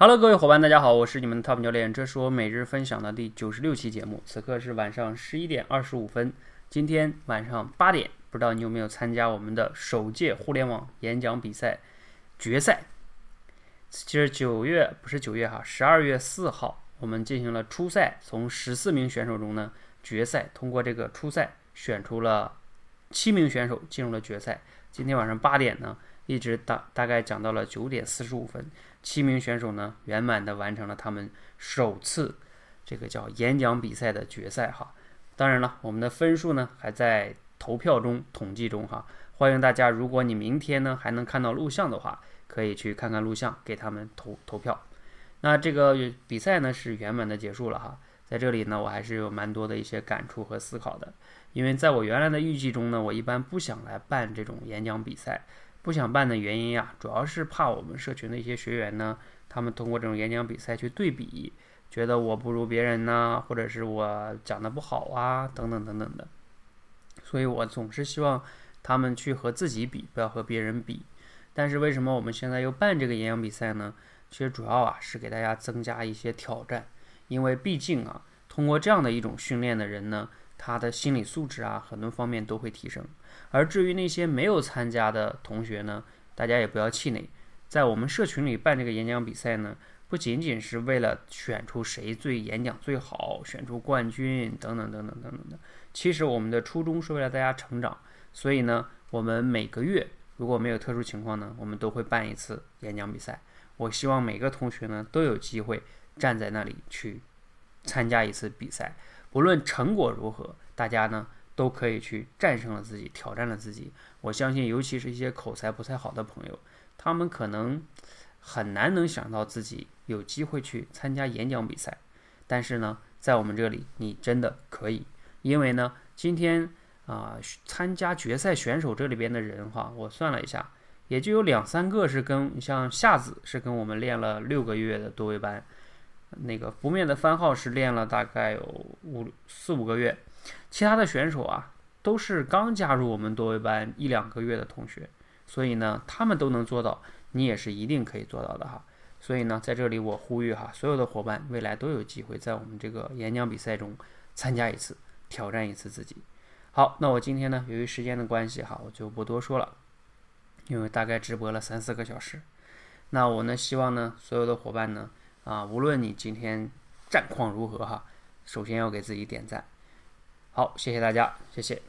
Hello，各位伙伴，大家好，我是你们的 Top 教练，这是我每日分享的第九十六期节目。此刻是晚上十一点二十五分，今天晚上八点，不知道你有没有参加我们的首届互联网演讲比赛决赛？其实九月不是九月哈，十二月四号我们进行了初赛，从十四名选手中呢，决赛通过这个初赛选出了七名选手进入了决赛。今天晚上八点呢，一直大大概讲到了九点四十五分。七名选手呢，圆满的完成了他们首次这个叫演讲比赛的决赛哈。当然了，我们的分数呢还在投票中统计中哈。欢迎大家，如果你明天呢还能看到录像的话，可以去看看录像，给他们投投票。那这个比赛呢是圆满的结束了哈。在这里呢，我还是有蛮多的一些感触和思考的，因为在我原来的预计中呢，我一般不想来办这种演讲比赛。不想办的原因呀，主要是怕我们社群的一些学员呢，他们通过这种演讲比赛去对比，觉得我不如别人呢，或者是我讲的不好啊，等等等等的。所以我总是希望他们去和自己比，不要和别人比。但是为什么我们现在又办这个演讲比赛呢？其实主要啊是给大家增加一些挑战，因为毕竟啊，通过这样的一种训练的人呢。他的心理素质啊，很多方面都会提升。而至于那些没有参加的同学呢，大家也不要气馁。在我们社群里办这个演讲比赛呢，不仅仅是为了选出谁最演讲最好，选出冠军等等等等等等的。其实我们的初衷是为了大家成长。所以呢，我们每个月如果没有特殊情况呢，我们都会办一次演讲比赛。我希望每个同学呢都有机会站在那里去参加一次比赛。不论成果如何，大家呢都可以去战胜了自己，挑战了自己。我相信，尤其是一些口才不太好的朋友，他们可能很难能想到自己有机会去参加演讲比赛。但是呢，在我们这里，你真的可以，因为呢，今天啊，参加决赛选手这里边的人哈，我算了一下，也就有两三个是跟像夏子是跟我们练了六个月的多位班。那个不灭的番号是练了大概有五四五个月，其他的选手啊都是刚加入我们多位班一两个月的同学，所以呢他们都能做到，你也是一定可以做到的哈。所以呢在这里我呼吁哈，所有的伙伴未来都有机会在我们这个演讲比赛中参加一次，挑战一次自己。好，那我今天呢由于时间的关系哈，我就不多说了，因为大概直播了三四个小时。那我呢希望呢所有的伙伴呢。啊，无论你今天战况如何哈，首先要给自己点赞。好，谢谢大家，谢谢。